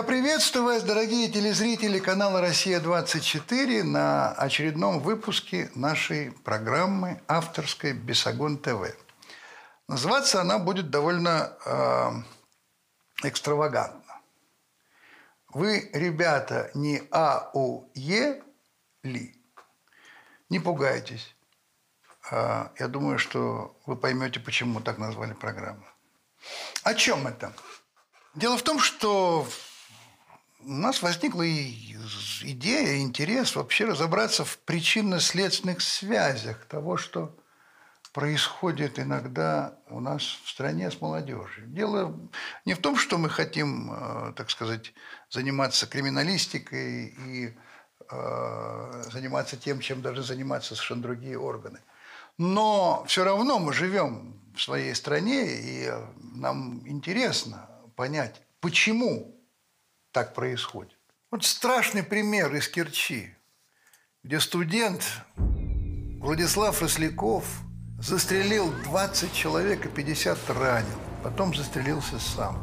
Я приветствую вас, дорогие телезрители канала «Россия-24» на очередном выпуске нашей программы авторской «Бесогон ТВ». Называться она будет довольно э, экстравагантно. Вы, ребята, не АУЕ ли? Не пугайтесь. Э, я думаю, что вы поймете, почему так назвали программу. О чем это? Дело в том, что у нас возникла идея, интерес вообще разобраться в причинно-следственных связях того, что происходит иногда у нас в стране с молодежью. Дело не в том, что мы хотим, э, так сказать, заниматься криминалистикой и э, заниматься тем, чем даже заниматься совершенно другие органы. Но все равно мы живем в своей стране, и нам интересно понять, почему так происходит. Вот страшный пример из Керчи, где студент Владислав Росляков застрелил 20 человек и 50 ранил. Потом застрелился сам.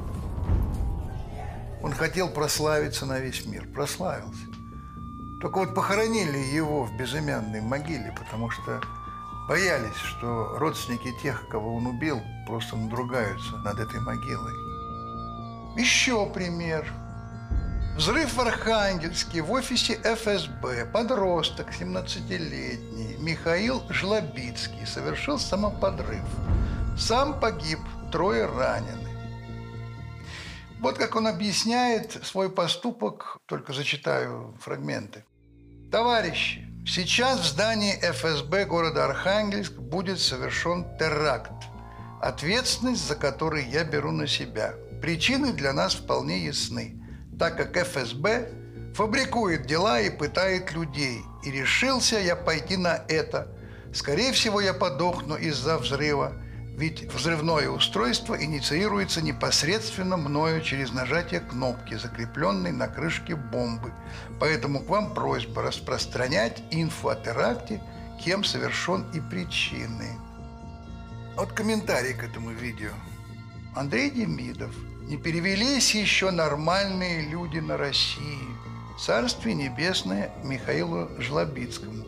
Он хотел прославиться на весь мир. Прославился. Только вот похоронили его в безымянной могиле, потому что боялись, что родственники тех, кого он убил, просто надругаются над этой могилой. Еще пример – Взрыв в Архангельске в офисе ФСБ. Подросток, 17-летний, Михаил Жлобицкий совершил самоподрыв. Сам погиб, трое ранены. Вот как он объясняет свой поступок, только зачитаю фрагменты. Товарищи, сейчас в здании ФСБ города Архангельск будет совершен теракт, ответственность за который я беру на себя. Причины для нас вполне ясны так как ФСБ фабрикует дела и пытает людей. И решился я пойти на это. Скорее всего, я подохну из-за взрыва, ведь взрывное устройство инициируется непосредственно мною через нажатие кнопки, закрепленной на крышке бомбы. Поэтому к вам просьба распространять инфу о теракте, кем совершен и причины. Вот комментарий к этому видео. Андрей Демидов – не перевелись еще нормальные люди на России. Царствие небесное Михаилу Жлобицкому.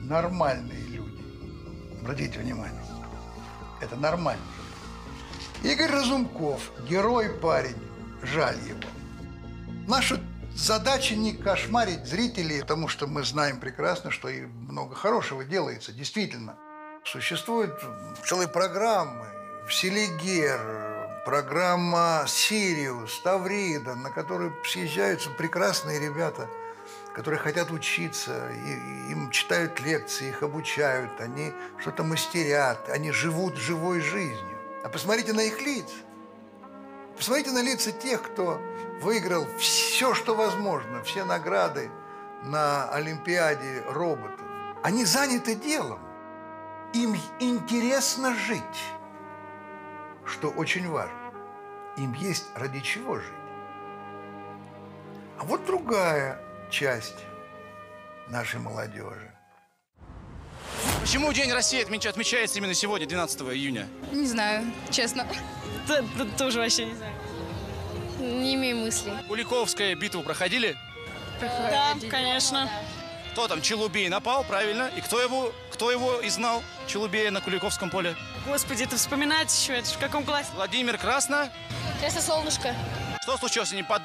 Нормальные люди. Обратите внимание. Это нормально. Игорь Разумков, герой парень, жаль его. Наша задача не кошмарить зрителей, потому что мы знаем прекрасно, что и много хорошего делается, действительно. Существуют целые программы в Селигер, программа «Сириус», «Таврида», на которую съезжаются прекрасные ребята, которые хотят учиться, и, им читают лекции, их обучают, они что-то мастерят, они живут живой жизнью. А посмотрите на их лица. Посмотрите на лица тех, кто выиграл все, что возможно, все награды на Олимпиаде роботов. Они заняты делом. Им интересно жить что очень важно. Им есть ради чего жить. А вот другая часть нашей молодежи. Почему День России отмечается именно сегодня, 12 июня? Не знаю, честно. Да, да, тоже вообще не знаю. Не имею мысли. Куликовская битву проходили? Да, конечно. Кто там, Челубей напал, правильно? И кто его, кто его изгнал, Челубея на Куликовском поле? Господи, это вспоминать еще, это в каком классе? Владимир Красно. Красное солнышко. Что случилось? Они под,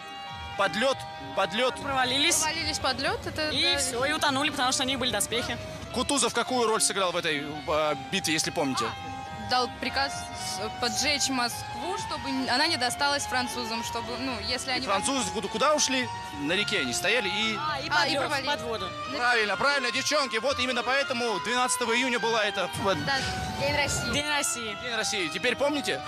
подлет, подлет. Провалились. Провалились под лед. Это, И да. все, и утонули, потому что у них были доспехи. Кутузов какую роль сыграл в этой э, битве, если помните? Дал приказ поджечь Москву, чтобы она не досталась французам, чтобы, ну, если они... Французы куда, куда ушли? На реке они стояли и... А, и А, и провалились. под воду. Правильно, правильно, девчонки. Вот именно поэтому 12 июня была эта э, Да, День России. День России. День России. Теперь помните?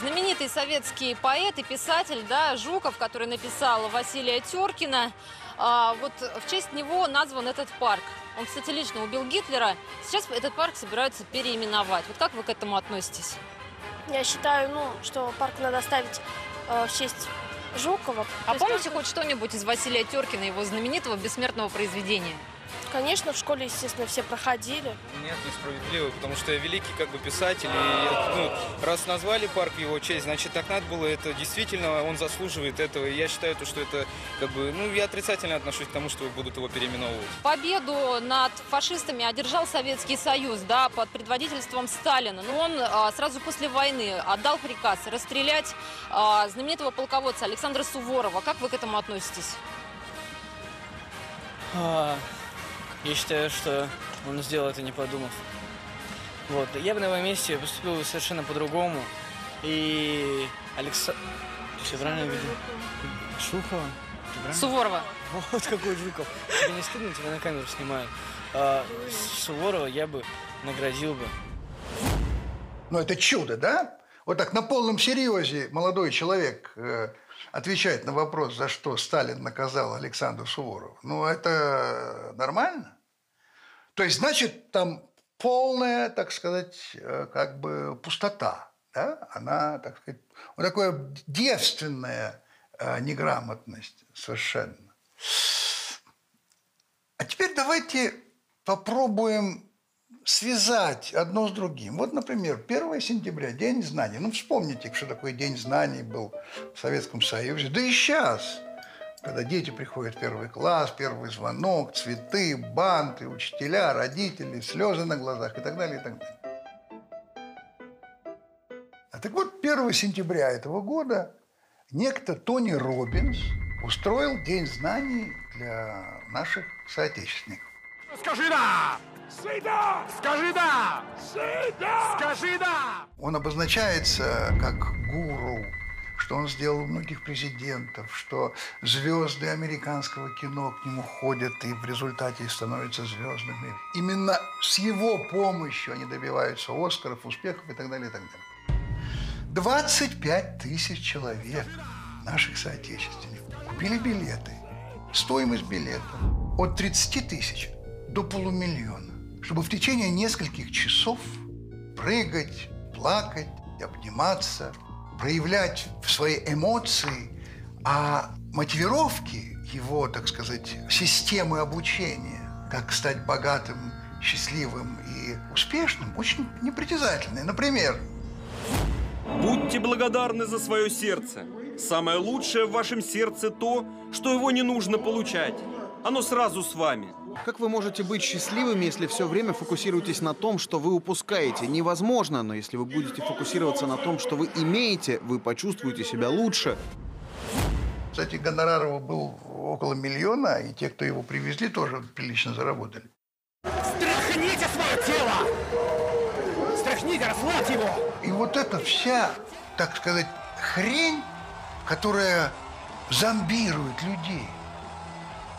Знаменитый советский поэт и писатель, да, Жуков, который написал Василия Теркина, а, вот в честь него назван этот парк. Он, кстати, лично убил Гитлера. Сейчас этот парк собираются переименовать. Вот как вы к этому относитесь? Я считаю, ну, что парк надо ставить э, в честь Жукова. А помните хоть что-нибудь из Василия Теркина, его знаменитого бессмертного произведения? Конечно, в школе, естественно, все проходили. Нет, несправедливо, потому что я великий как бы писатель, и ну, раз назвали парк его честь, значит так надо было, это действительно, он заслуживает этого, и я считаю, то, что это как бы, ну, я отрицательно отношусь к тому, что будут его переименовывать. Победу над фашистами одержал Советский Союз, да, под предводительством Сталина. Но он а, сразу после войны отдал приказ расстрелять а, знаменитого полководца Александра Суворова. Как вы к этому относитесь? Я считаю, что он сделал это не подумав. Вот. Я бы на его месте поступил бы совершенно по-другому. И Алекса... Все правильно видел? Шухова? Суворова. Вот какой Жуков. Тебе не стыдно, тебя на камеру снимают. А, Суворова я бы наградил бы. Ну, это чудо, да? Вот так на полном серьезе молодой человек э, отвечает на вопрос, за что Сталин наказал Александра Суворова. Ну, это нормально? То есть, значит, там полная, так сказать, э, как бы пустота. Да? Она, так сказать, вот такая девственная э, неграмотность совершенно. А теперь давайте попробуем связать одно с другим. Вот, например, 1 сентября, День знаний. Ну, вспомните, что такое День знаний был в Советском Союзе. Да и сейчас, когда дети приходят в первый класс, первый звонок, цветы, банты, учителя, родители, слезы на глазах и так далее, и так далее. А так вот, 1 сентября этого года некто Тони Робинс устроил День знаний для наших соотечественников. Скажи да! Да! Скажи да! да! Скажи да! Он обозначается как гуру, что он сделал многих президентов, что звезды американского кино к нему ходят и в результате становятся звездами. Именно с его помощью они добиваются Оскаров, успехов и так далее, и так далее. 25 тысяч человек, наших соотечественников, купили билеты. Стоимость билета от 30 тысяч до полумиллиона, чтобы в течение нескольких часов прыгать, плакать, обниматься, проявлять свои эмоции, а мотивировки его, так сказать, системы обучения, как стать богатым, счастливым и успешным, очень непритязательные. Например, Будьте благодарны за свое сердце. Самое лучшее в вашем сердце то, что его не нужно получать. Оно сразу с вами. Как вы можете быть счастливыми, если все время фокусируетесь на том, что вы упускаете? Невозможно, но если вы будете фокусироваться на том, что вы имеете, вы почувствуете себя лучше. Кстати, гонорар его был около миллиона, и те, кто его привезли, тоже прилично заработали. Стряхните свое тело! Стряхните, расслабьте его! И вот эта вся, так сказать, хрень, которая зомбирует людей,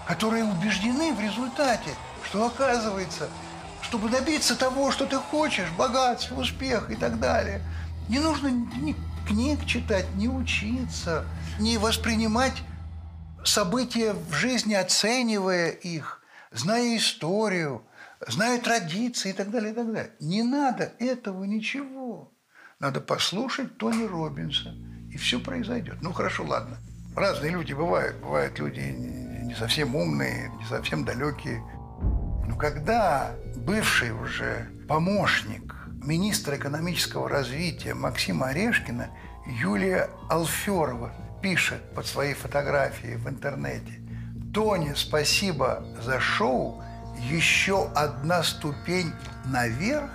которые убеждены в результате, что оказывается, чтобы добиться того, что ты хочешь, богатства, успех и так далее, не нужно ни книг читать, не учиться, не воспринимать события в жизни, оценивая их, зная историю, зная традиции и так далее, и так далее. Не надо этого ничего. Надо послушать Тони Робинса, и все произойдет. Ну, хорошо, ладно. Разные люди бывают. Бывают люди не совсем умные, не совсем далекие. Но когда бывший уже помощник министра экономического развития Максима Орешкина Юлия Алферова пишет под своей фотографией в интернете «Тони, спасибо за шоу, еще одна ступень наверх».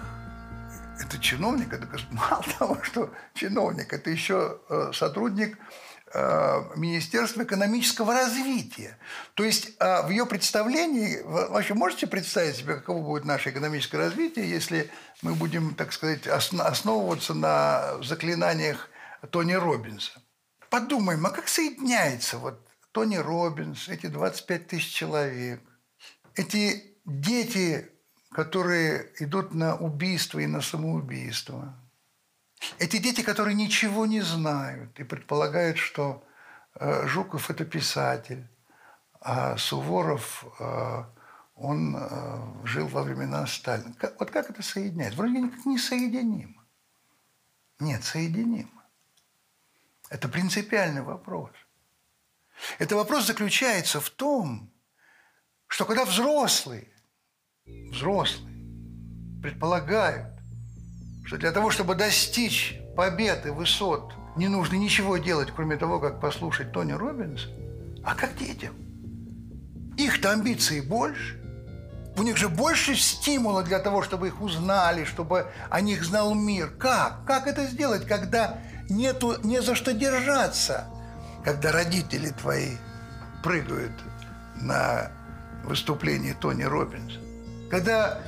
Это чиновник, это мало того, что чиновник, это еще э, сотрудник Э, Министерства экономического развития. То есть э, в ее представлении, вообще можете представить себе, каково будет наше экономическое развитие, если мы будем, так сказать, основываться на заклинаниях Тони Робинса? Подумаем, а как соединяется вот Тони Робинс, эти 25 тысяч человек, эти дети, которые идут на убийство и на самоубийство – эти дети, которые ничего не знают и предполагают, что э, Жуков – это писатель, а Суворов, э, он э, жил во времена Сталина. Вот как это соединять? Вроде никак не соединимо. Нет, соединимо. Это принципиальный вопрос. Это вопрос заключается в том, что когда взрослые взрослые, предполагают, что для того, чтобы достичь побед и высот, не нужно ничего делать, кроме того, как послушать Тони Робинса, а как детям? Их-то амбиций больше. У них же больше стимула для того, чтобы их узнали, чтобы о них знал мир. Как? Как это сделать, когда нету не за что держаться? Когда родители твои прыгают на выступлении Тони Робинса. Когда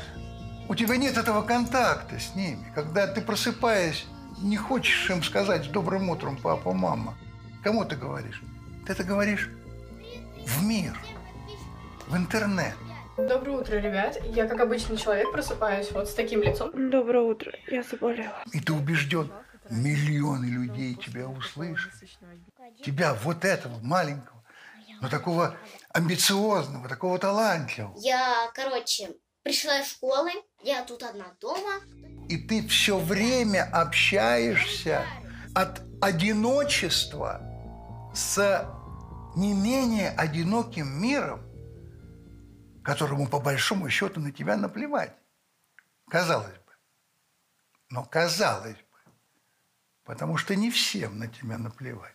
у тебя нет этого контакта с ними. Когда ты, просыпаясь, не хочешь им сказать с добрым утром, папа, мама. Кому ты говоришь? Ты это говоришь в мир, в интернет. Доброе утро, ребят. Я, как обычный человек, просыпаюсь вот с таким лицом. Доброе утро. Я заболела. И ты убежден, миллионы людей тебя услышат. Тебя, вот этого маленького, но такого амбициозного, такого талантливого. Я, короче, пришла из школы, я тут одна дома. И ты все время общаешься от одиночества с не менее одиноким миром, которому по большому счету на тебя наплевать. Казалось бы. Но казалось бы. Потому что не всем на тебя наплевать.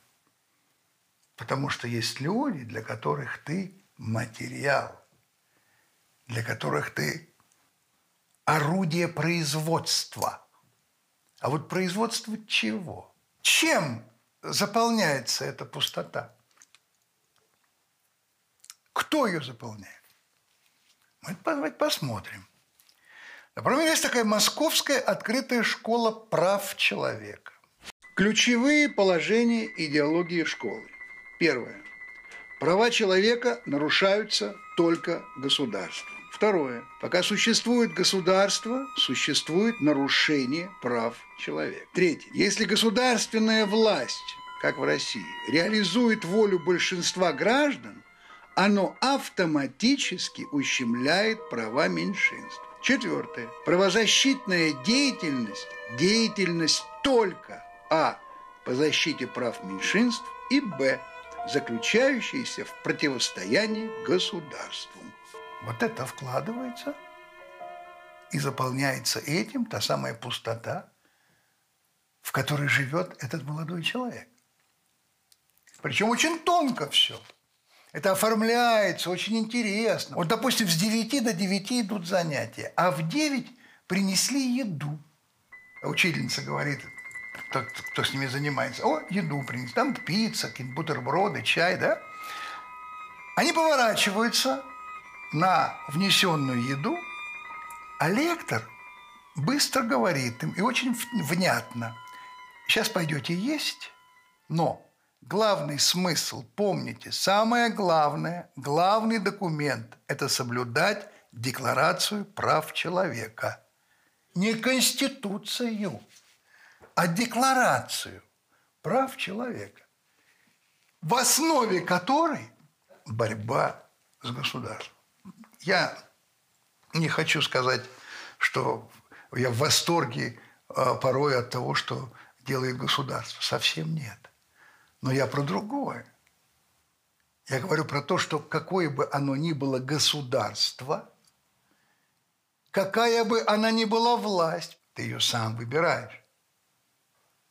Потому что есть люди, для которых ты материал, для которых ты орудие производства. А вот производство чего? Чем заполняется эта пустота? Кто ее заполняет? Мы давайте посмотрим. Например, есть такая московская открытая школа прав человека. Ключевые положения идеологии школы. Первое. Права человека нарушаются только государством. Второе. Пока существует государство, существует нарушение прав человека. Третье. Если государственная власть, как в России, реализует волю большинства граждан, оно автоматически ущемляет права меньшинств. Четвертое. Правозащитная деятельность – деятельность только а. по защите прав меньшинств и б. заключающаяся в противостоянии государству. Вот это вкладывается и заполняется этим та самая пустота, в которой живет этот молодой человек. Причем очень тонко все. Это оформляется очень интересно. Вот, допустим, с 9 до 9 идут занятия, а в 9 принесли еду. Учительница говорит, кто, кто с ними занимается, о, еду принесли. Там пицца, какие-то бутерброды, чай, да? Они поворачиваются на внесенную еду, а лектор быстро говорит им и очень внятно. Сейчас пойдете есть, но главный смысл, помните, самое главное, главный документ – это соблюдать Декларацию прав человека. Не Конституцию, а Декларацию прав человека, в основе которой борьба с государством. Я не хочу сказать, что я в восторге а, порой от того, что делает государство. Совсем нет. Но я про другое. Я говорю про то, что какое бы оно ни было государство, какая бы она ни была власть, ты ее сам выбираешь.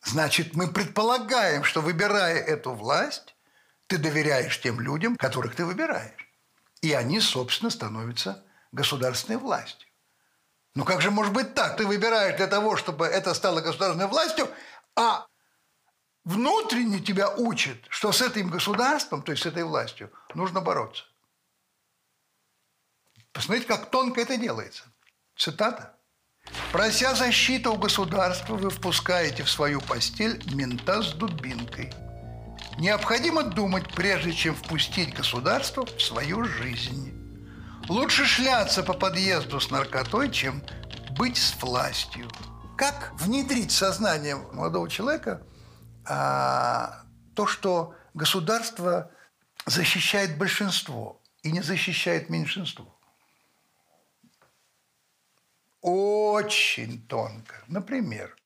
Значит, мы предполагаем, что выбирая эту власть, ты доверяешь тем людям, которых ты выбираешь. И они, собственно, становятся государственной властью. Ну как же может быть так? Ты выбираешь для того, чтобы это стало государственной властью, а внутренне тебя учат, что с этим государством, то есть с этой властью, нужно бороться. Посмотрите, как тонко это делается. Цитата. «Прося защиту у государства, вы впускаете в свою постель мента с дубинкой. Необходимо думать, прежде чем впустить государство в свою жизнь. Лучше шляться по подъезду с наркотой, чем быть с властью». Как внедрить сознание молодого человека а, то, что государство защищает большинство и не защищает меньшинство? Очень тонко. Например,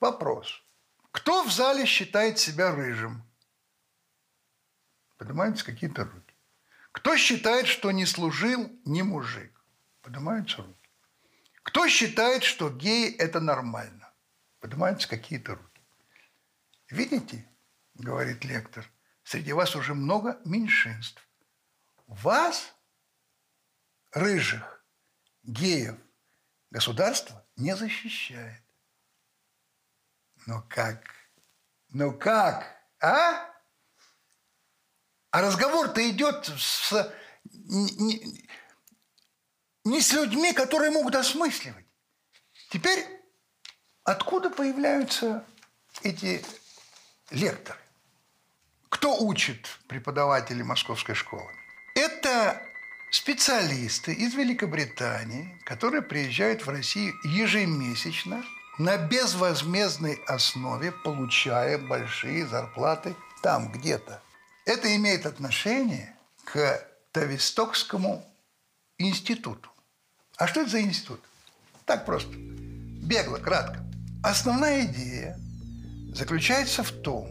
вопрос. Кто в зале считает себя рыжим? Поднимаются какие-то руки. Кто считает, что не служил, не мужик? Поднимаются руки. Кто считает, что геи – это нормально? Поднимаются какие-то руки. Видите, говорит лектор, среди вас уже много меньшинств. Вас, рыжих, геев, государство не защищает. Но как? Ну как? А? А разговор-то идет с, не, не с людьми, которые могут осмысливать. Теперь откуда появляются эти лекторы? Кто учит преподавателей московской школы? Это специалисты из Великобритании, которые приезжают в Россию ежемесячно на безвозмездной основе, получая большие зарплаты там где-то. Это имеет отношение к Тавистокскому институту. А что это за институт? Так просто. Бегло, кратко. Основная идея заключается в том,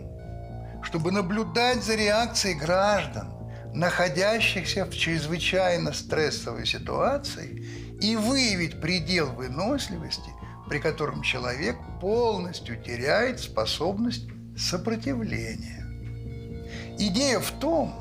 чтобы наблюдать за реакцией граждан, находящихся в чрезвычайно стрессовой ситуации, и выявить предел выносливости, при котором человек полностью теряет способность сопротивления. Идея в том,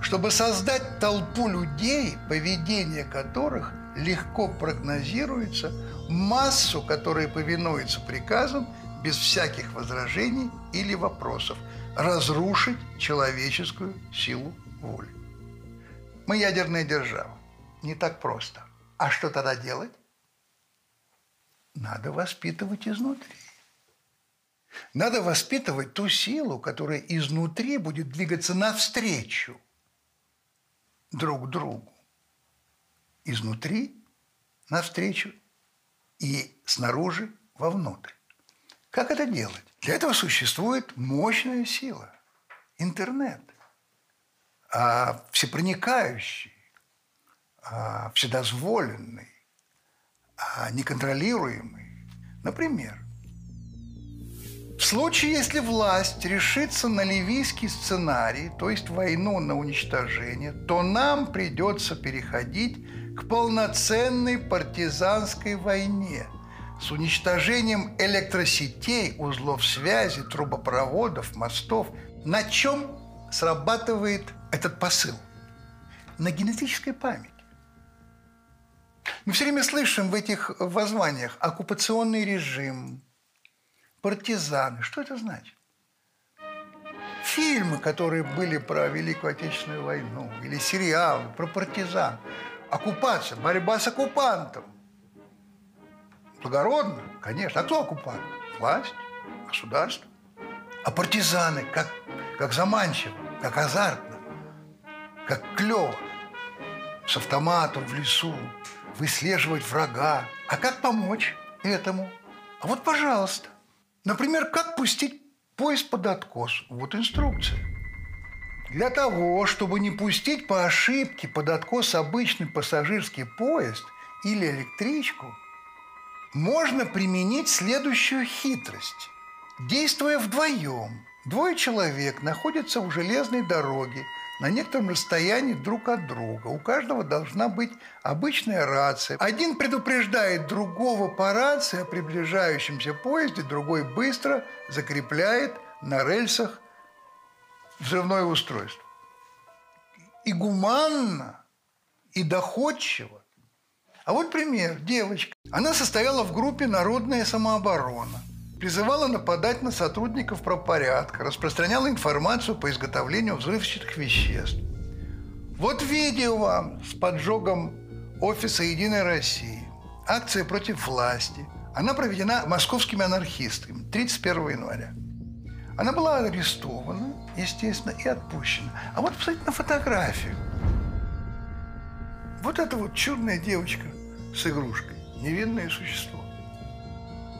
чтобы создать толпу людей, поведение которых легко прогнозируется, массу, которые повинуются приказам без всяких возражений или вопросов, разрушить человеческую силу воли. Мы ядерная держава. Не так просто. А что тогда делать? Надо воспитывать изнутри. Надо воспитывать ту силу, которая изнутри будет двигаться навстречу друг другу. Изнутри навстречу и снаружи вовнутрь. Как это делать? Для этого существует мощная сила – интернет, а всепроникающий, а вседозволенный, а неконтролируемый. Например, случае, если власть решится на ливийский сценарий, то есть войну на уничтожение, то нам придется переходить к полноценной партизанской войне с уничтожением электросетей, узлов связи, трубопроводов, мостов. На чем срабатывает этот посыл? На генетической памяти. Мы все время слышим в этих воззваниях оккупационный режим, партизаны. Что это значит? Фильмы, которые были про Великую Отечественную войну, или сериалы про партизан. Оккупация, борьба с оккупантом. Благородно, конечно. А кто оккупант? Власть, государство. А партизаны, как, как заманчиво, как азартно, как клево. С автоматом в лесу, выслеживать врага. А как помочь этому? А вот, пожалуйста. Например, как пустить поезд под откос? Вот инструкция. Для того, чтобы не пустить по ошибке под откос обычный пассажирский поезд или электричку, можно применить следующую хитрость. Действуя вдвоем, двое человек находятся у железной дороги на некотором расстоянии друг от друга. У каждого должна быть обычная рация. Один предупреждает другого по рации о приближающемся поезде, другой быстро закрепляет на рельсах взрывное устройство. И гуманно, и доходчиво. А вот пример. Девочка. Она состояла в группе «Народная самооборона» призывала нападать на сотрудников правопорядка, распространяла информацию по изготовлению взрывчатых веществ. Вот видео вам с поджогом офиса «Единой России». Акция против власти. Она проведена московскими анархистами 31 января. Она была арестована, естественно, и отпущена. А вот посмотрите на фотографию. Вот эта вот чудная девочка с игрушкой, невинное существо.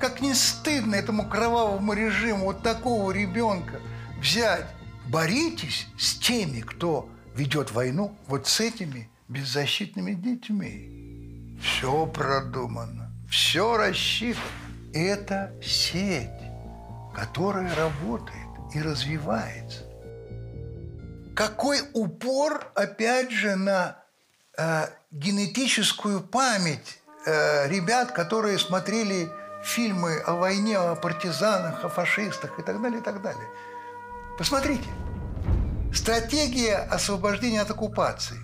Как не стыдно этому кровавому режиму вот такого ребенка взять. Боритесь с теми, кто ведет войну, вот с этими беззащитными детьми. Все продумано, все рассчитано. Это сеть, которая работает и развивается. Какой упор, опять же, на э, генетическую память э, ребят, которые смотрели фильмы о войне, о партизанах, о фашистах и так далее, и так далее. Посмотрите. Стратегия освобождения от оккупации.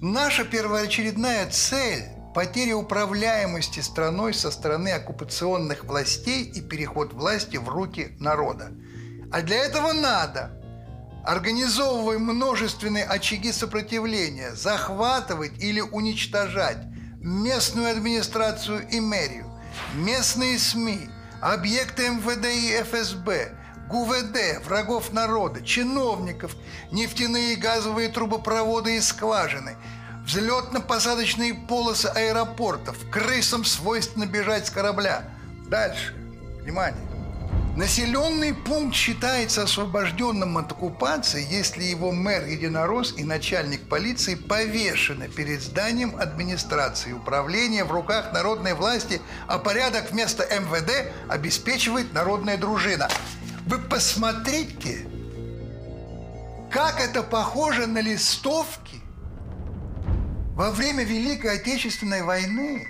Наша первоочередная цель – потеря управляемости страной со стороны оккупационных властей и переход власти в руки народа. А для этого надо организовывать множественные очаги сопротивления, захватывать или уничтожать местную администрацию и мэрию, местные СМИ, объекты МВД и ФСБ, ГУВД, врагов народа, чиновников, нефтяные и газовые трубопроводы и скважины, взлетно-посадочные полосы аэропортов, крысам свойственно бежать с корабля. Дальше. Внимание. Населенный пункт считается освобожденным от оккупации, если его мэр единорос и начальник полиции повешены перед зданием администрации управления в руках народной власти, а порядок вместо МВД обеспечивает народная дружина. Вы посмотрите, как это похоже на листовки во время Великой Отечественной войны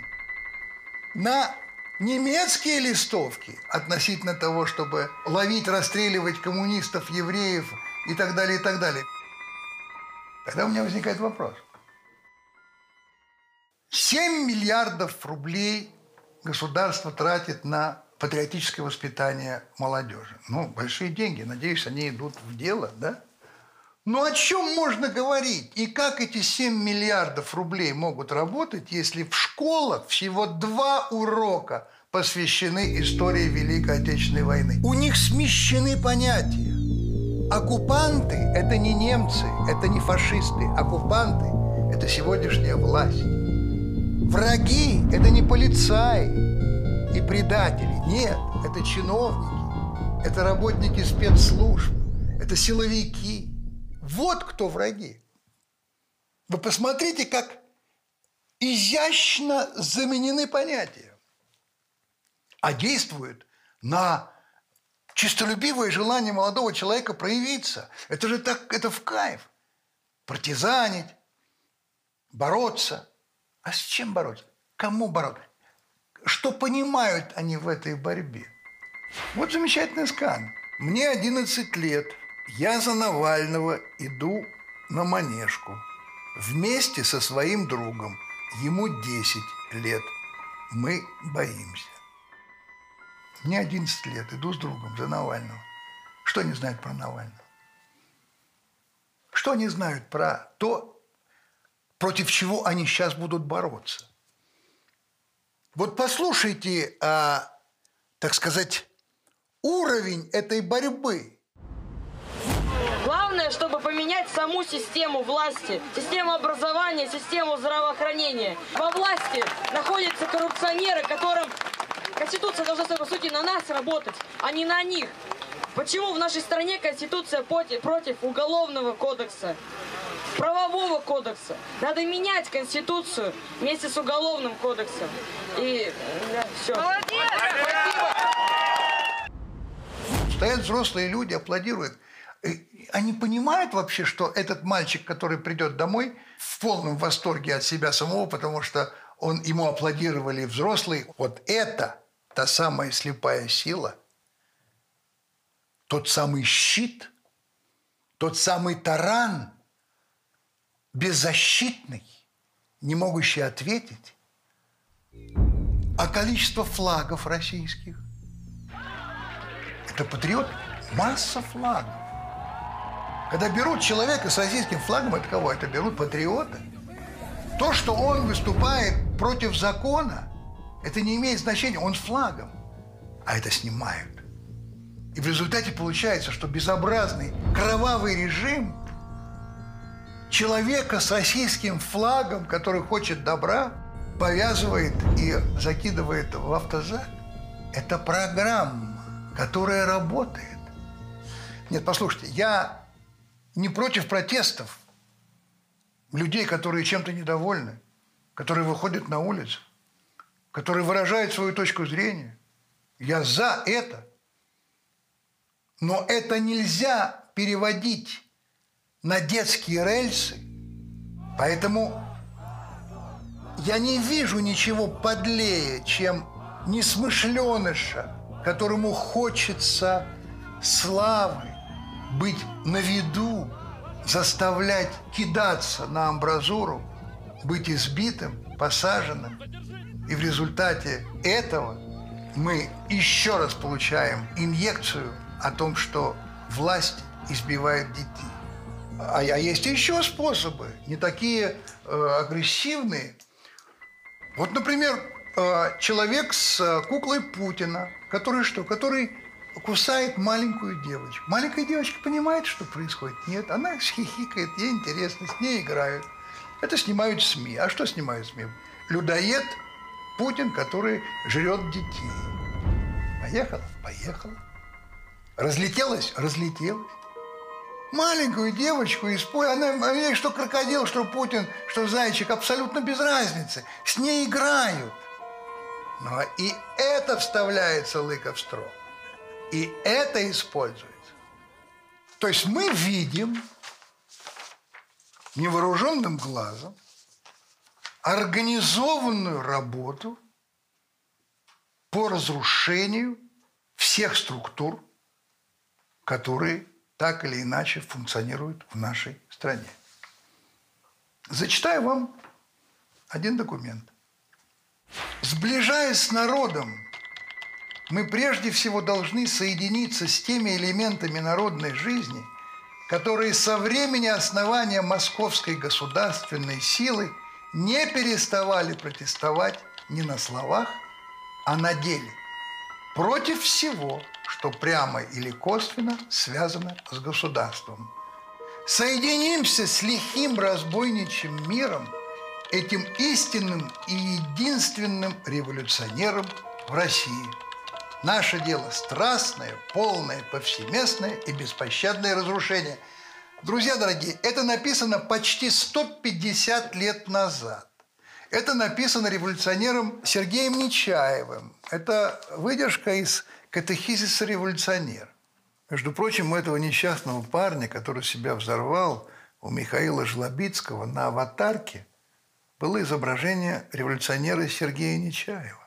на немецкие листовки относительно того, чтобы ловить, расстреливать коммунистов, евреев и так далее, и так далее. Тогда у меня возникает вопрос. 7 миллиардов рублей государство тратит на патриотическое воспитание молодежи. Ну, большие деньги. Надеюсь, они идут в дело, да? Ну о чем можно говорить? И как эти 7 миллиардов рублей могут работать, если в школах всего два урока посвящены истории Великой Отечественной войны? У них смещены понятия. Оккупанты – это не немцы, это не фашисты. Оккупанты – это сегодняшняя власть. Враги – это не полицаи и предатели. Нет, это чиновники, это работники спецслужб, это силовики. Вот кто враги. Вы посмотрите, как изящно заменены понятия, а действуют на чистолюбивое желание молодого человека проявиться. Это же так, это в кайф. Партизанить, бороться. А с чем бороться? Кому бороться? Что понимают они в этой борьбе? Вот замечательный скан. Мне 11 лет – я за Навального иду на Манежку вместе со своим другом. Ему 10 лет. Мы боимся. Мне 11 лет, иду с другом за Навального. Что они знают про Навального? Что они знают про то, против чего они сейчас будут бороться? Вот послушайте, а, так сказать, уровень этой борьбы – Главное, чтобы поменять саму систему власти, систему образования, систему здравоохранения. Во власти находятся коррупционеры, которым Конституция должна, по сути, на нас работать, а не на них. Почему в нашей стране Конституция против уголовного кодекса? правового кодекса. Надо менять Конституцию вместе с Уголовным кодексом. И да, все. Молодец! Спасибо! Стоят взрослые люди, аплодируют. Они понимают вообще, что этот мальчик, который придет домой, в полном восторге от себя самого, потому что он, ему аплодировали взрослые. Вот это та самая слепая сила, тот самый щит, тот самый таран, беззащитный, не могущий ответить. А количество флагов российских – это патриот, масса флагов. Когда берут человека с российским флагом, это кого? Это берут патриота. То, что он выступает против закона, это не имеет значения, он флагом. А это снимают. И в результате получается, что безобразный, кровавый режим человека с российским флагом, который хочет добра, повязывает и закидывает в автозак. Это программа, которая работает. Нет, послушайте, я не против протестов людей, которые чем-то недовольны, которые выходят на улицу, которые выражают свою точку зрения. Я за это. Но это нельзя переводить на детские рельсы. Поэтому Я не вижу ничего подлее, чем несмышленыша, которому хочется славы, быть на виду, заставлять кидаться на амбразуру, быть избитым, посаженным. И в результате этого мы еще раз получаем инъекцию о том, что власть избивает детей. А, а есть еще способы, не такие э, агрессивные. Вот, например, э, человек с э, куклой Путина, который что? Который кусает маленькую девочку. Маленькая девочка понимает, что происходит? Нет, она хихикает, ей интересно, с ней играют. Это снимают СМИ. А что снимают СМИ? Людоед Путин, который жрет детей. Поехала? Поехала. Разлетелась? Разлетелась. Маленькую девочку использует, она, ей что крокодил, что Путин, что зайчик, абсолютно без разницы. С ней играют. Но и это вставляется лыка в строк. И это используется. То есть мы видим невооруженным глазом организованную работу по разрушению всех структур, которые так или иначе функционируют в нашей стране. Зачитаю вам один документ. Сближаясь с народом, мы прежде всего должны соединиться с теми элементами народной жизни, которые со времени основания московской государственной силы не переставали протестовать не на словах, а на деле против всего, что прямо или косвенно связано с государством. Соединимся с лихим разбойничьим миром, этим истинным и единственным революционером в России. Наше дело страстное, полное, повсеместное и беспощадное разрушение. Друзья дорогие, это написано почти 150 лет назад. Это написано революционером Сергеем Нечаевым. Это выдержка из катехизиса революционер. Между прочим, у этого несчастного парня, который себя взорвал, у Михаила Жлобицкого на аватарке было изображение революционера Сергея Нечаева.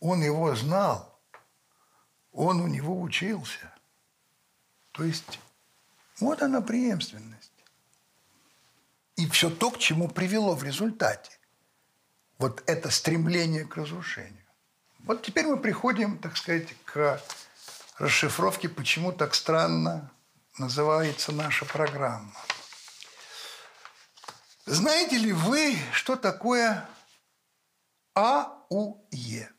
Он его знал, он у него учился. То есть вот она преемственность. И все то, к чему привело в результате. Вот это стремление к разрушению. Вот теперь мы приходим, так сказать, к расшифровке, почему так странно называется наша программа. Знаете ли вы, что такое АУЕ?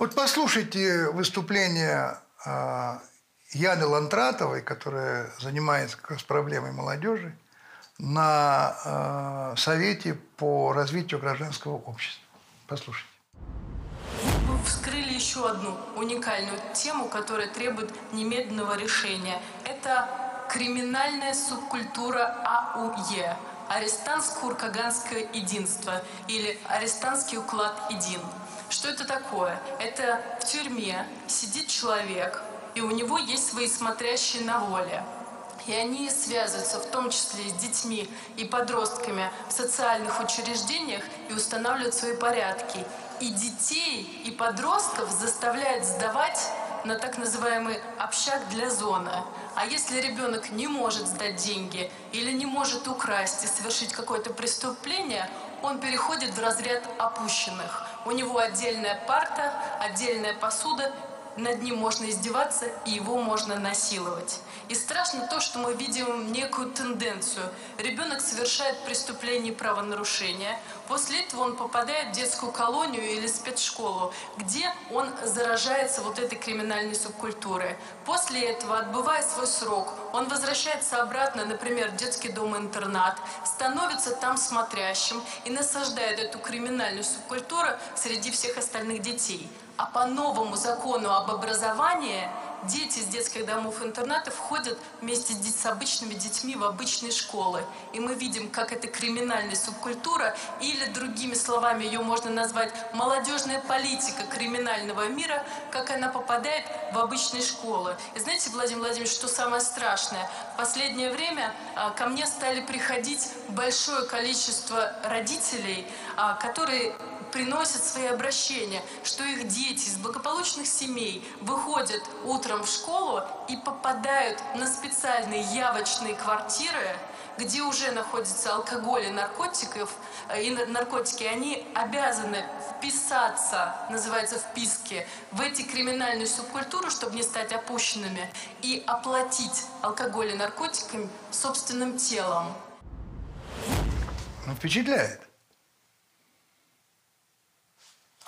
Вот послушайте выступление а, Яны Лантратовой, которая занимается как раз проблемой молодежи, на э, Совете по развитию гражданского общества. Послушайте. Вы вскрыли еще одну уникальную тему, которая требует немедленного решения. Это криминальная субкультура АУЕ – арестантско-уркаганское единство или арестантский уклад един. Что это такое? Это в тюрьме сидит человек, и у него есть свои смотрящие на воле – и они связываются в том числе с детьми и подростками в социальных учреждениях и устанавливают свои порядки. И детей, и подростков заставляют сдавать на так называемый общак для зоны. А если ребенок не может сдать деньги или не может украсть и совершить какое-то преступление, он переходит в разряд опущенных. У него отдельная парта, отдельная посуда над ним можно издеваться и его можно насиловать. И страшно то, что мы видим некую тенденцию. Ребенок совершает преступление и правонарушение, после этого он попадает в детскую колонию или спецшколу, где он заражается вот этой криминальной субкультурой. После этого, отбывая свой срок, он возвращается обратно, например, в детский дом-интернат, становится там смотрящим и насаждает эту криминальную субкультуру среди всех остальных детей. А по новому закону об образовании дети из детских домов-интернатов ходят вместе с, дет- с обычными детьми в обычные школы. И мы видим, как это криминальная субкультура, или другими словами ее можно назвать молодежная политика криминального мира, как она попадает в обычные школы. И знаете, Владимир Владимирович, что самое страшное? В последнее время а, ко мне стали приходить большое количество родителей, а, которые приносят свои обращения, что их дети из благополучных семей выходят утром в школу и попадают на специальные явочные квартиры, где уже находится алкоголь и наркотиков, э, и на- наркотики, они обязаны вписаться, называется вписки, в эти криминальные субкультуры, чтобы не стать опущенными, и оплатить алкоголь и наркотиками собственным телом. Ну, впечатляет.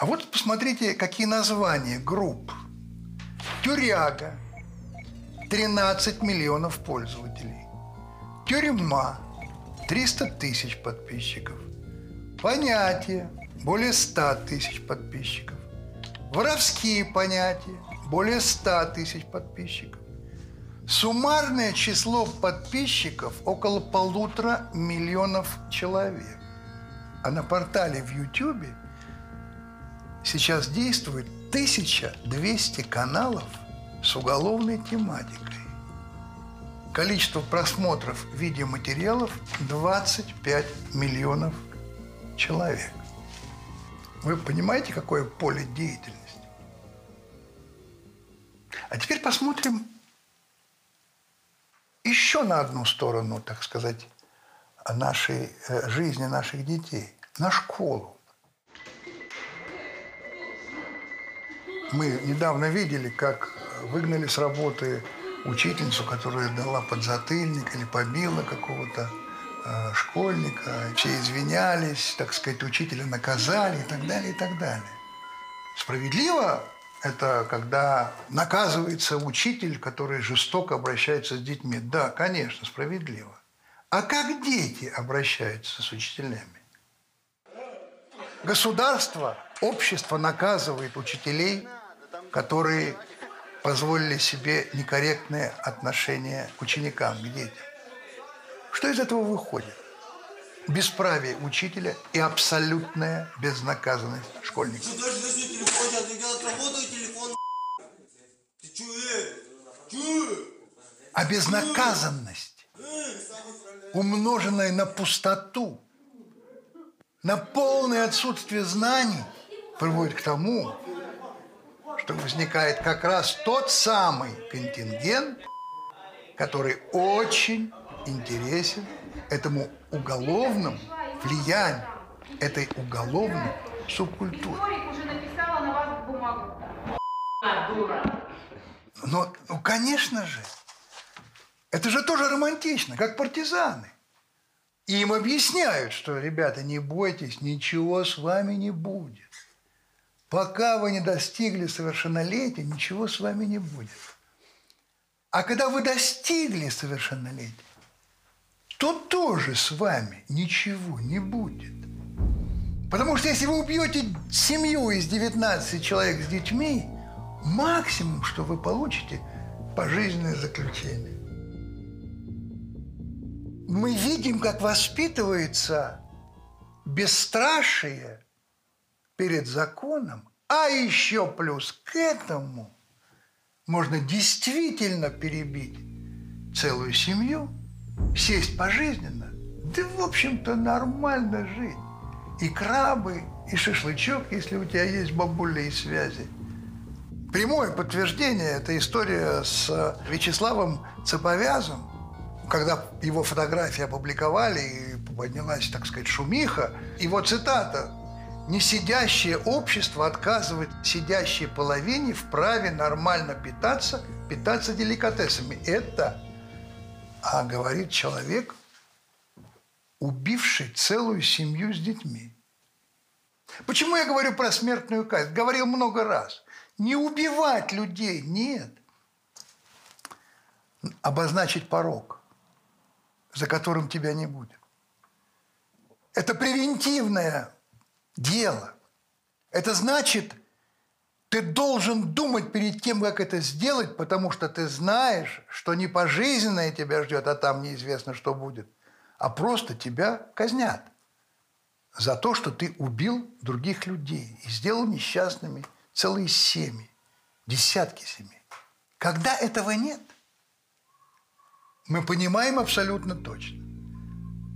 А вот посмотрите, какие названия групп. Тюряга. 13 миллионов пользователей. Тюрьма. 300 тысяч подписчиков. Понятие. Более 100 тысяч подписчиков. Воровские понятия. Более 100 тысяч подписчиков. Суммарное число подписчиков около полутора миллионов человек. А на портале в Ютьюбе сейчас действует 1200 каналов с уголовной тематикой. Количество просмотров видеоматериалов 25 миллионов человек. Вы понимаете, какое поле деятельности? А теперь посмотрим еще на одну сторону, так сказать, нашей э, жизни наших детей, на школу. Мы недавно видели, как выгнали с работы учительницу, которая дала подзатыльник или побила какого-то э, школьника. Все извинялись, так сказать, учителя наказали и так далее, и так далее. Справедливо это когда наказывается учитель, который жестоко обращается с детьми. Да, конечно, справедливо. А как дети обращаются с учителями? Государство, общество наказывает учителей, которые позволили себе некорректное отношение к ученикам, к детям. Что из этого выходит? Бесправие учителя и абсолютная безнаказанность школьников. А безнаказанность, умноженная на пустоту, на полное отсутствие знаний, приводит к тому, что возникает как раз тот самый контингент, который очень интересен этому уголовному влиянию, этой уголовной субкультуре. вас бумагу. Но, ну, конечно же, это же тоже романтично, как партизаны. И им объясняют, что, ребята, не бойтесь, ничего с вами не будет. Пока вы не достигли совершеннолетия, ничего с вами не будет. А когда вы достигли совершеннолетия, то тоже с вами ничего не будет. Потому что если вы убьете семью из 19 человек с детьми, максимум, что вы получите, пожизненное заключение. Мы видим, как воспитывается бесстрашие перед законом, а еще плюс к этому можно действительно перебить целую семью, сесть пожизненно, да, в общем-то, нормально жить. И крабы, и шашлычок, если у тебя есть бабуля и связи. Прямое подтверждение – это история с Вячеславом Цеповязом, когда его фотографии опубликовали, и поднялась, так сказать, шумиха. Его цитата «Несидящее общество отказывает сидящей половине в праве нормально питаться, питаться деликатесами». Это, а говорит человек, убивший целую семью с детьми. Почему я говорю про смертную казнь? Говорил много раз. Не убивать людей, нет. Обозначить порог, за которым тебя не будет. Это превентивное дело. Это значит Ты должен думать перед тем, как это сделать, потому что ты знаешь, что не пожизненное тебя ждет, а там неизвестно, что будет, а просто тебя казнят за то, что ты убил других людей и сделал несчастными целые семьи, десятки семей. Когда этого нет, мы понимаем абсолютно точно,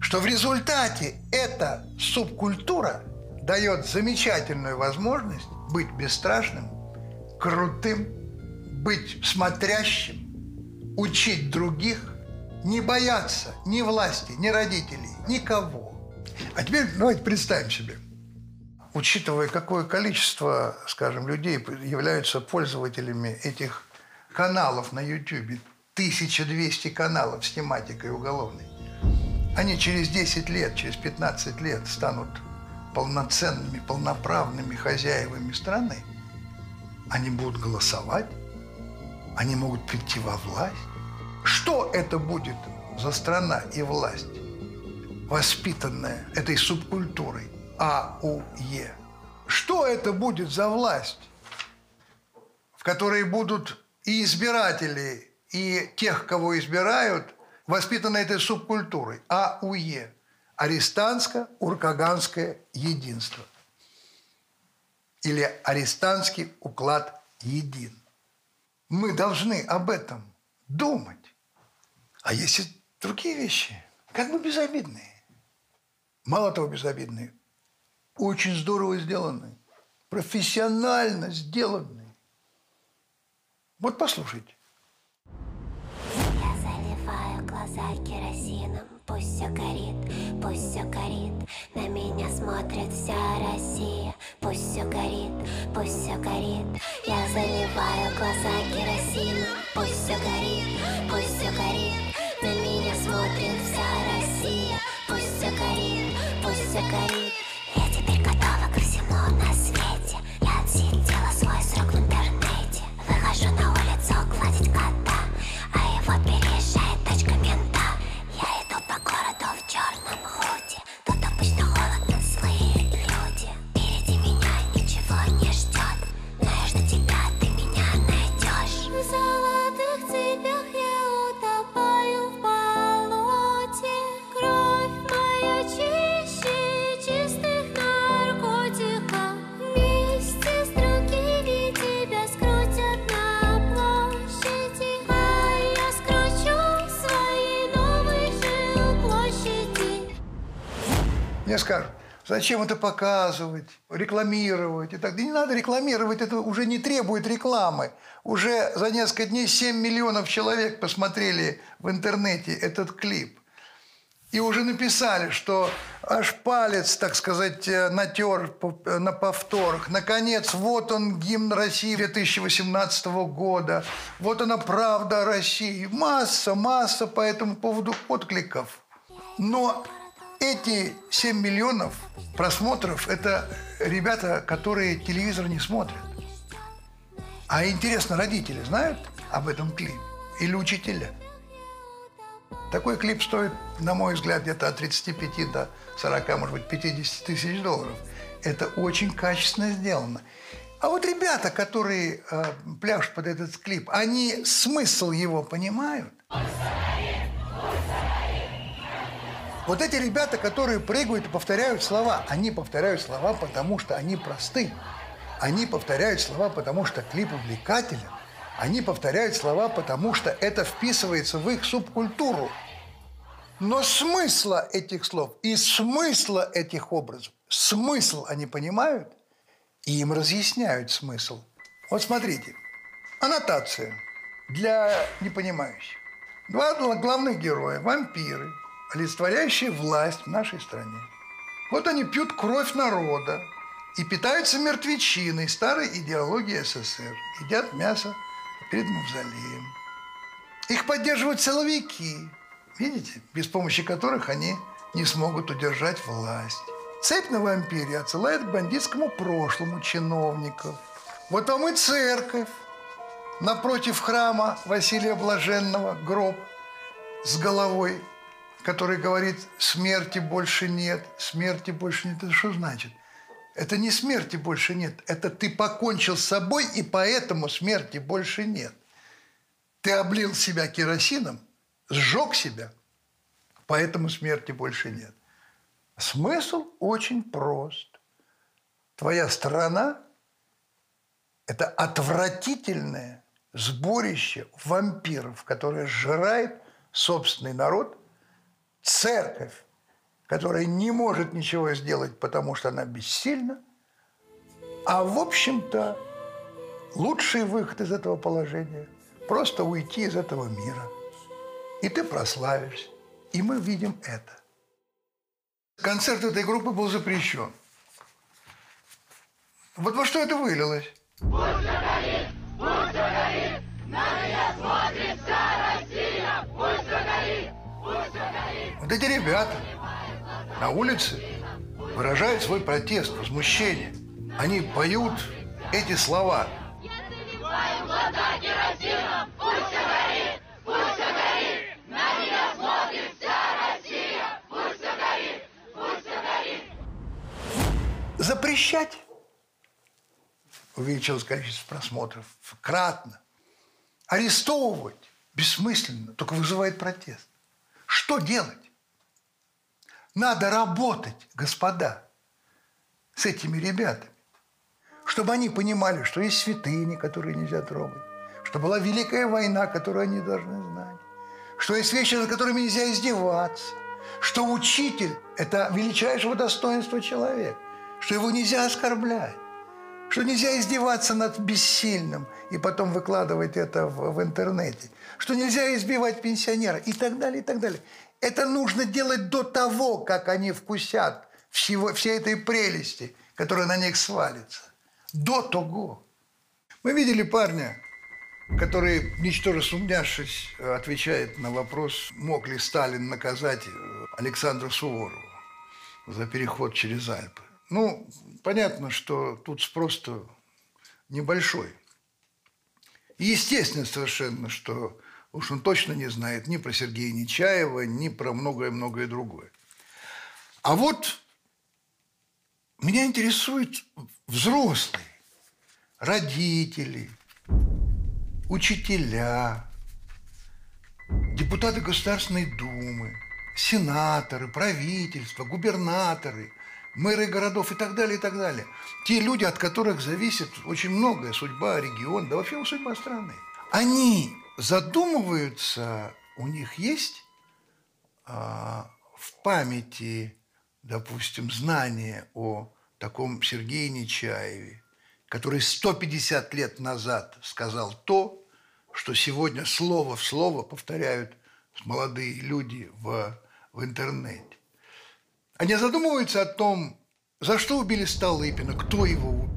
что в результате эта субкультура дает замечательную возможность быть бесстрашным, крутым, быть смотрящим, учить других, не бояться ни власти, ни родителей, никого. А теперь давайте представим себе, учитывая, какое количество, скажем, людей являются пользователями этих каналов на YouTube, 1200 каналов с тематикой уголовной, они через 10 лет, через 15 лет станут полноценными, полноправными хозяевами страны, они будут голосовать, они могут прийти во власть. Что это будет за страна и власть, воспитанная этой субкультурой АУЕ? Что это будет за власть, в которой будут и избиратели, и тех, кого избирают, воспитаны этой субкультурой АУЕ? Арестанско-Уркаганское единство. Или арестантский уклад един. Мы должны об этом думать. А есть и другие вещи, как бы безобидные. Мало того, безобидные. Очень здорово сделанные. Профессионально сделанные. Вот послушайте. Я заливаю глаза керосином Пусть все горит, пусть все горит. На меня смотрит вся Россия. Пусть все горит, пусть все горит. Я заливаю глаза керосином. Пусть все горит, пусть все горит Мне скажут, зачем это показывать, рекламировать и так далее. Не надо рекламировать, это уже не требует рекламы. Уже за несколько дней 7 миллионов человек посмотрели в интернете этот клип. И уже написали, что аж палец, так сказать, э, натер э, на повторах. Наконец, вот он, гимн России 2018 года. Вот она правда России. Масса, масса по этому поводу откликов. Но эти 7 миллионов просмотров – это ребята, которые телевизор не смотрят. А интересно, родители знают об этом клипе? Или учителя? Такой клип стоит, на мой взгляд, где-то от 35 до 40, может быть, 50 тысяч долларов. Это очень качественно сделано. А вот ребята, которые э, пляшут под этот клип, они смысл его понимают? Вот эти ребята, которые прыгают и повторяют слова, они повторяют слова, потому что они просты. Они повторяют слова, потому что клип увлекателен. Они повторяют слова, потому что это вписывается в их субкультуру. Но смысла этих слов и смысла этих образов, смысл они понимают, и им разъясняют смысл. Вот смотрите, аннотация для непонимающих. Два главных героя – вампиры, олицетворяющие власть в нашей стране. Вот они пьют кровь народа и питаются мертвечиной старой идеологии СССР. Едят мясо перед мавзолеем. Их поддерживают силовики, видите, без помощи которых они не смогут удержать власть. Цепь на вампире отсылает к бандитскому прошлому чиновников. Вот вам и церковь. Напротив храма Василия Блаженного гроб с головой, который говорит, смерти больше нет, смерти больше нет. Это что значит? Это не смерти больше нет. Это ты покончил с собой, и поэтому смерти больше нет. Ты облил себя керосином, сжег себя, поэтому смерти больше нет. Смысл очень прост. Твоя страна – это отвратительное сборище вампиров, которое сжирает собственный народ, церковь, которая не может ничего сделать, потому что она бессильна. А в общем-то, лучший выход из этого положения – просто уйти из этого мира. И ты прославишься. И мы видим это. Концерт этой группы был запрещен. Вот во что это вылилось? Пусть горит, пусть горит, на меня Вот эти ребята на улице выражают свой протест, возмущение. Они поют эти слова. Запрещать увеличилось количество просмотров кратно. Арестовывать бессмысленно, только вызывает протест. Что делать? Надо работать, господа, с этими ребятами, чтобы они понимали, что есть святыни, которые нельзя трогать, что была Великая война, которую они должны знать, что есть вещи, над которыми нельзя издеваться, что учитель – это величайшего достоинства человека, что его нельзя оскорблять, что нельзя издеваться над бессильным и потом выкладывать это в, в интернете, что нельзя избивать пенсионера и так далее, и так далее. Это нужно делать до того, как они вкусят всего, всей этой прелести, которая на них свалится. До того. Мы видели парня, который, ничтоже сумняшись, отвечает на вопрос, мог ли Сталин наказать Александра Суворова за переход через Альпы. Ну, понятно, что тут спрос-то небольшой. Естественно совершенно, что уж он точно не знает ни про Сергея Нечаева, ни про многое-многое другое. А вот меня интересуют взрослые, родители, учителя, депутаты Государственной Думы, сенаторы, правительство, губернаторы, мэры городов и так далее, и так далее. Те люди, от которых зависит очень многое, судьба региона, да вообще судьба страны. Они задумываются, у них есть а, в памяти, допустим, знание о таком Сергее Нечаеве, который 150 лет назад сказал то, что сегодня слово в слово повторяют молодые люди в, в интернете. Они задумываются о том, за что убили Столыпина, кто его убил,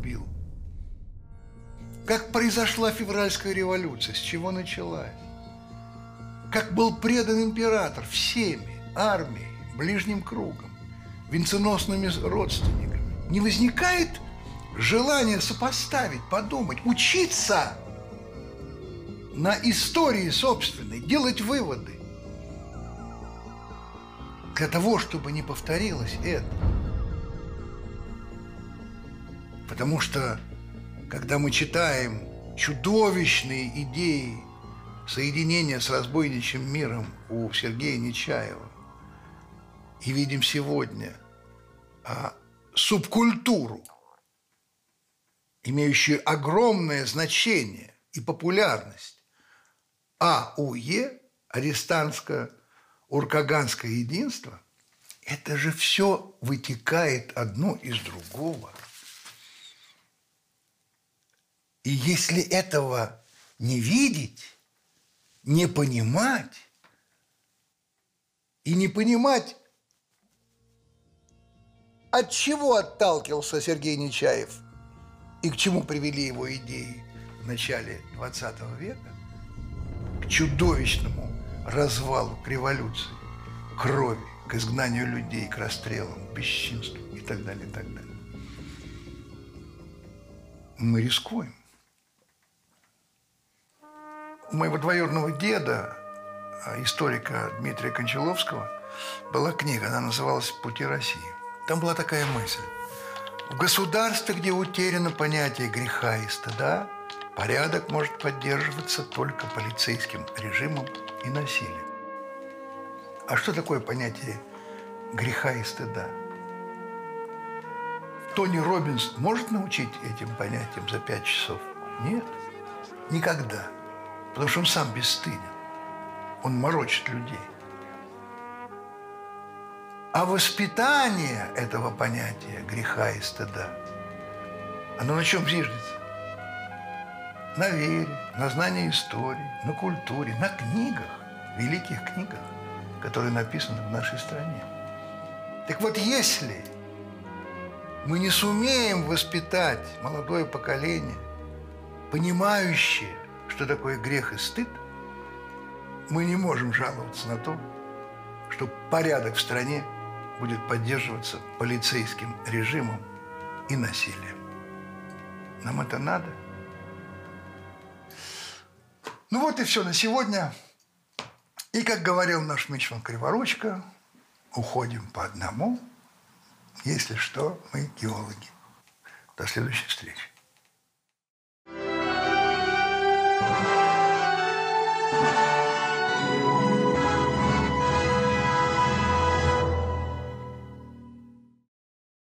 как произошла февральская революция, с чего началась, как был предан император всеми, армией, ближним кругом, венценосными родственниками. Не возникает желание сопоставить, подумать, учиться на истории собственной, делать выводы для того, чтобы не повторилось это. Потому что, когда мы читаем чудовищные идеи соединения с разбойничьим миром у Сергея Нечаева и видим сегодня а, субкультуру, имеющую огромное значение и популярность, АУЕ, арестантско-уркаганское единство, это же все вытекает одно из другого. И если этого не видеть, не понимать, и не понимать, от чего отталкивался Сергей Нечаев и к чему привели его идеи в начале 20 века, к чудовищному развалу, к революции, к крови, к изгнанию людей, к расстрелам, к бесчинству и так далее, и так далее. Мы рискуем. У моего двоюродного деда, а, историка Дмитрия Кончаловского, была книга, она называлась «Пути России». Там была такая мысль. В государстве, где утеряно понятие греха и стыда, порядок может поддерживаться только полицейским режимом и насилием. А что такое понятие греха и стыда? Тони Робинс может научить этим понятиям за пять часов? Нет, никогда. Потому что он сам бесстыден. Он морочит людей. А воспитание этого понятия греха и стыда, оно на чем зиждется? На вере, на знании истории, на культуре, на книгах, великих книгах, которые написаны в нашей стране. Так вот, если мы не сумеем воспитать молодое поколение, понимающее, что такое грех и стыд, мы не можем жаловаться на то, что порядок в стране будет поддерживаться полицейским режимом и насилием. Нам это надо? Ну вот и все на сегодня. И, как говорил наш Мичман Криворучка, уходим по одному. Если что, мы геологи. До следующей встречи. Bye.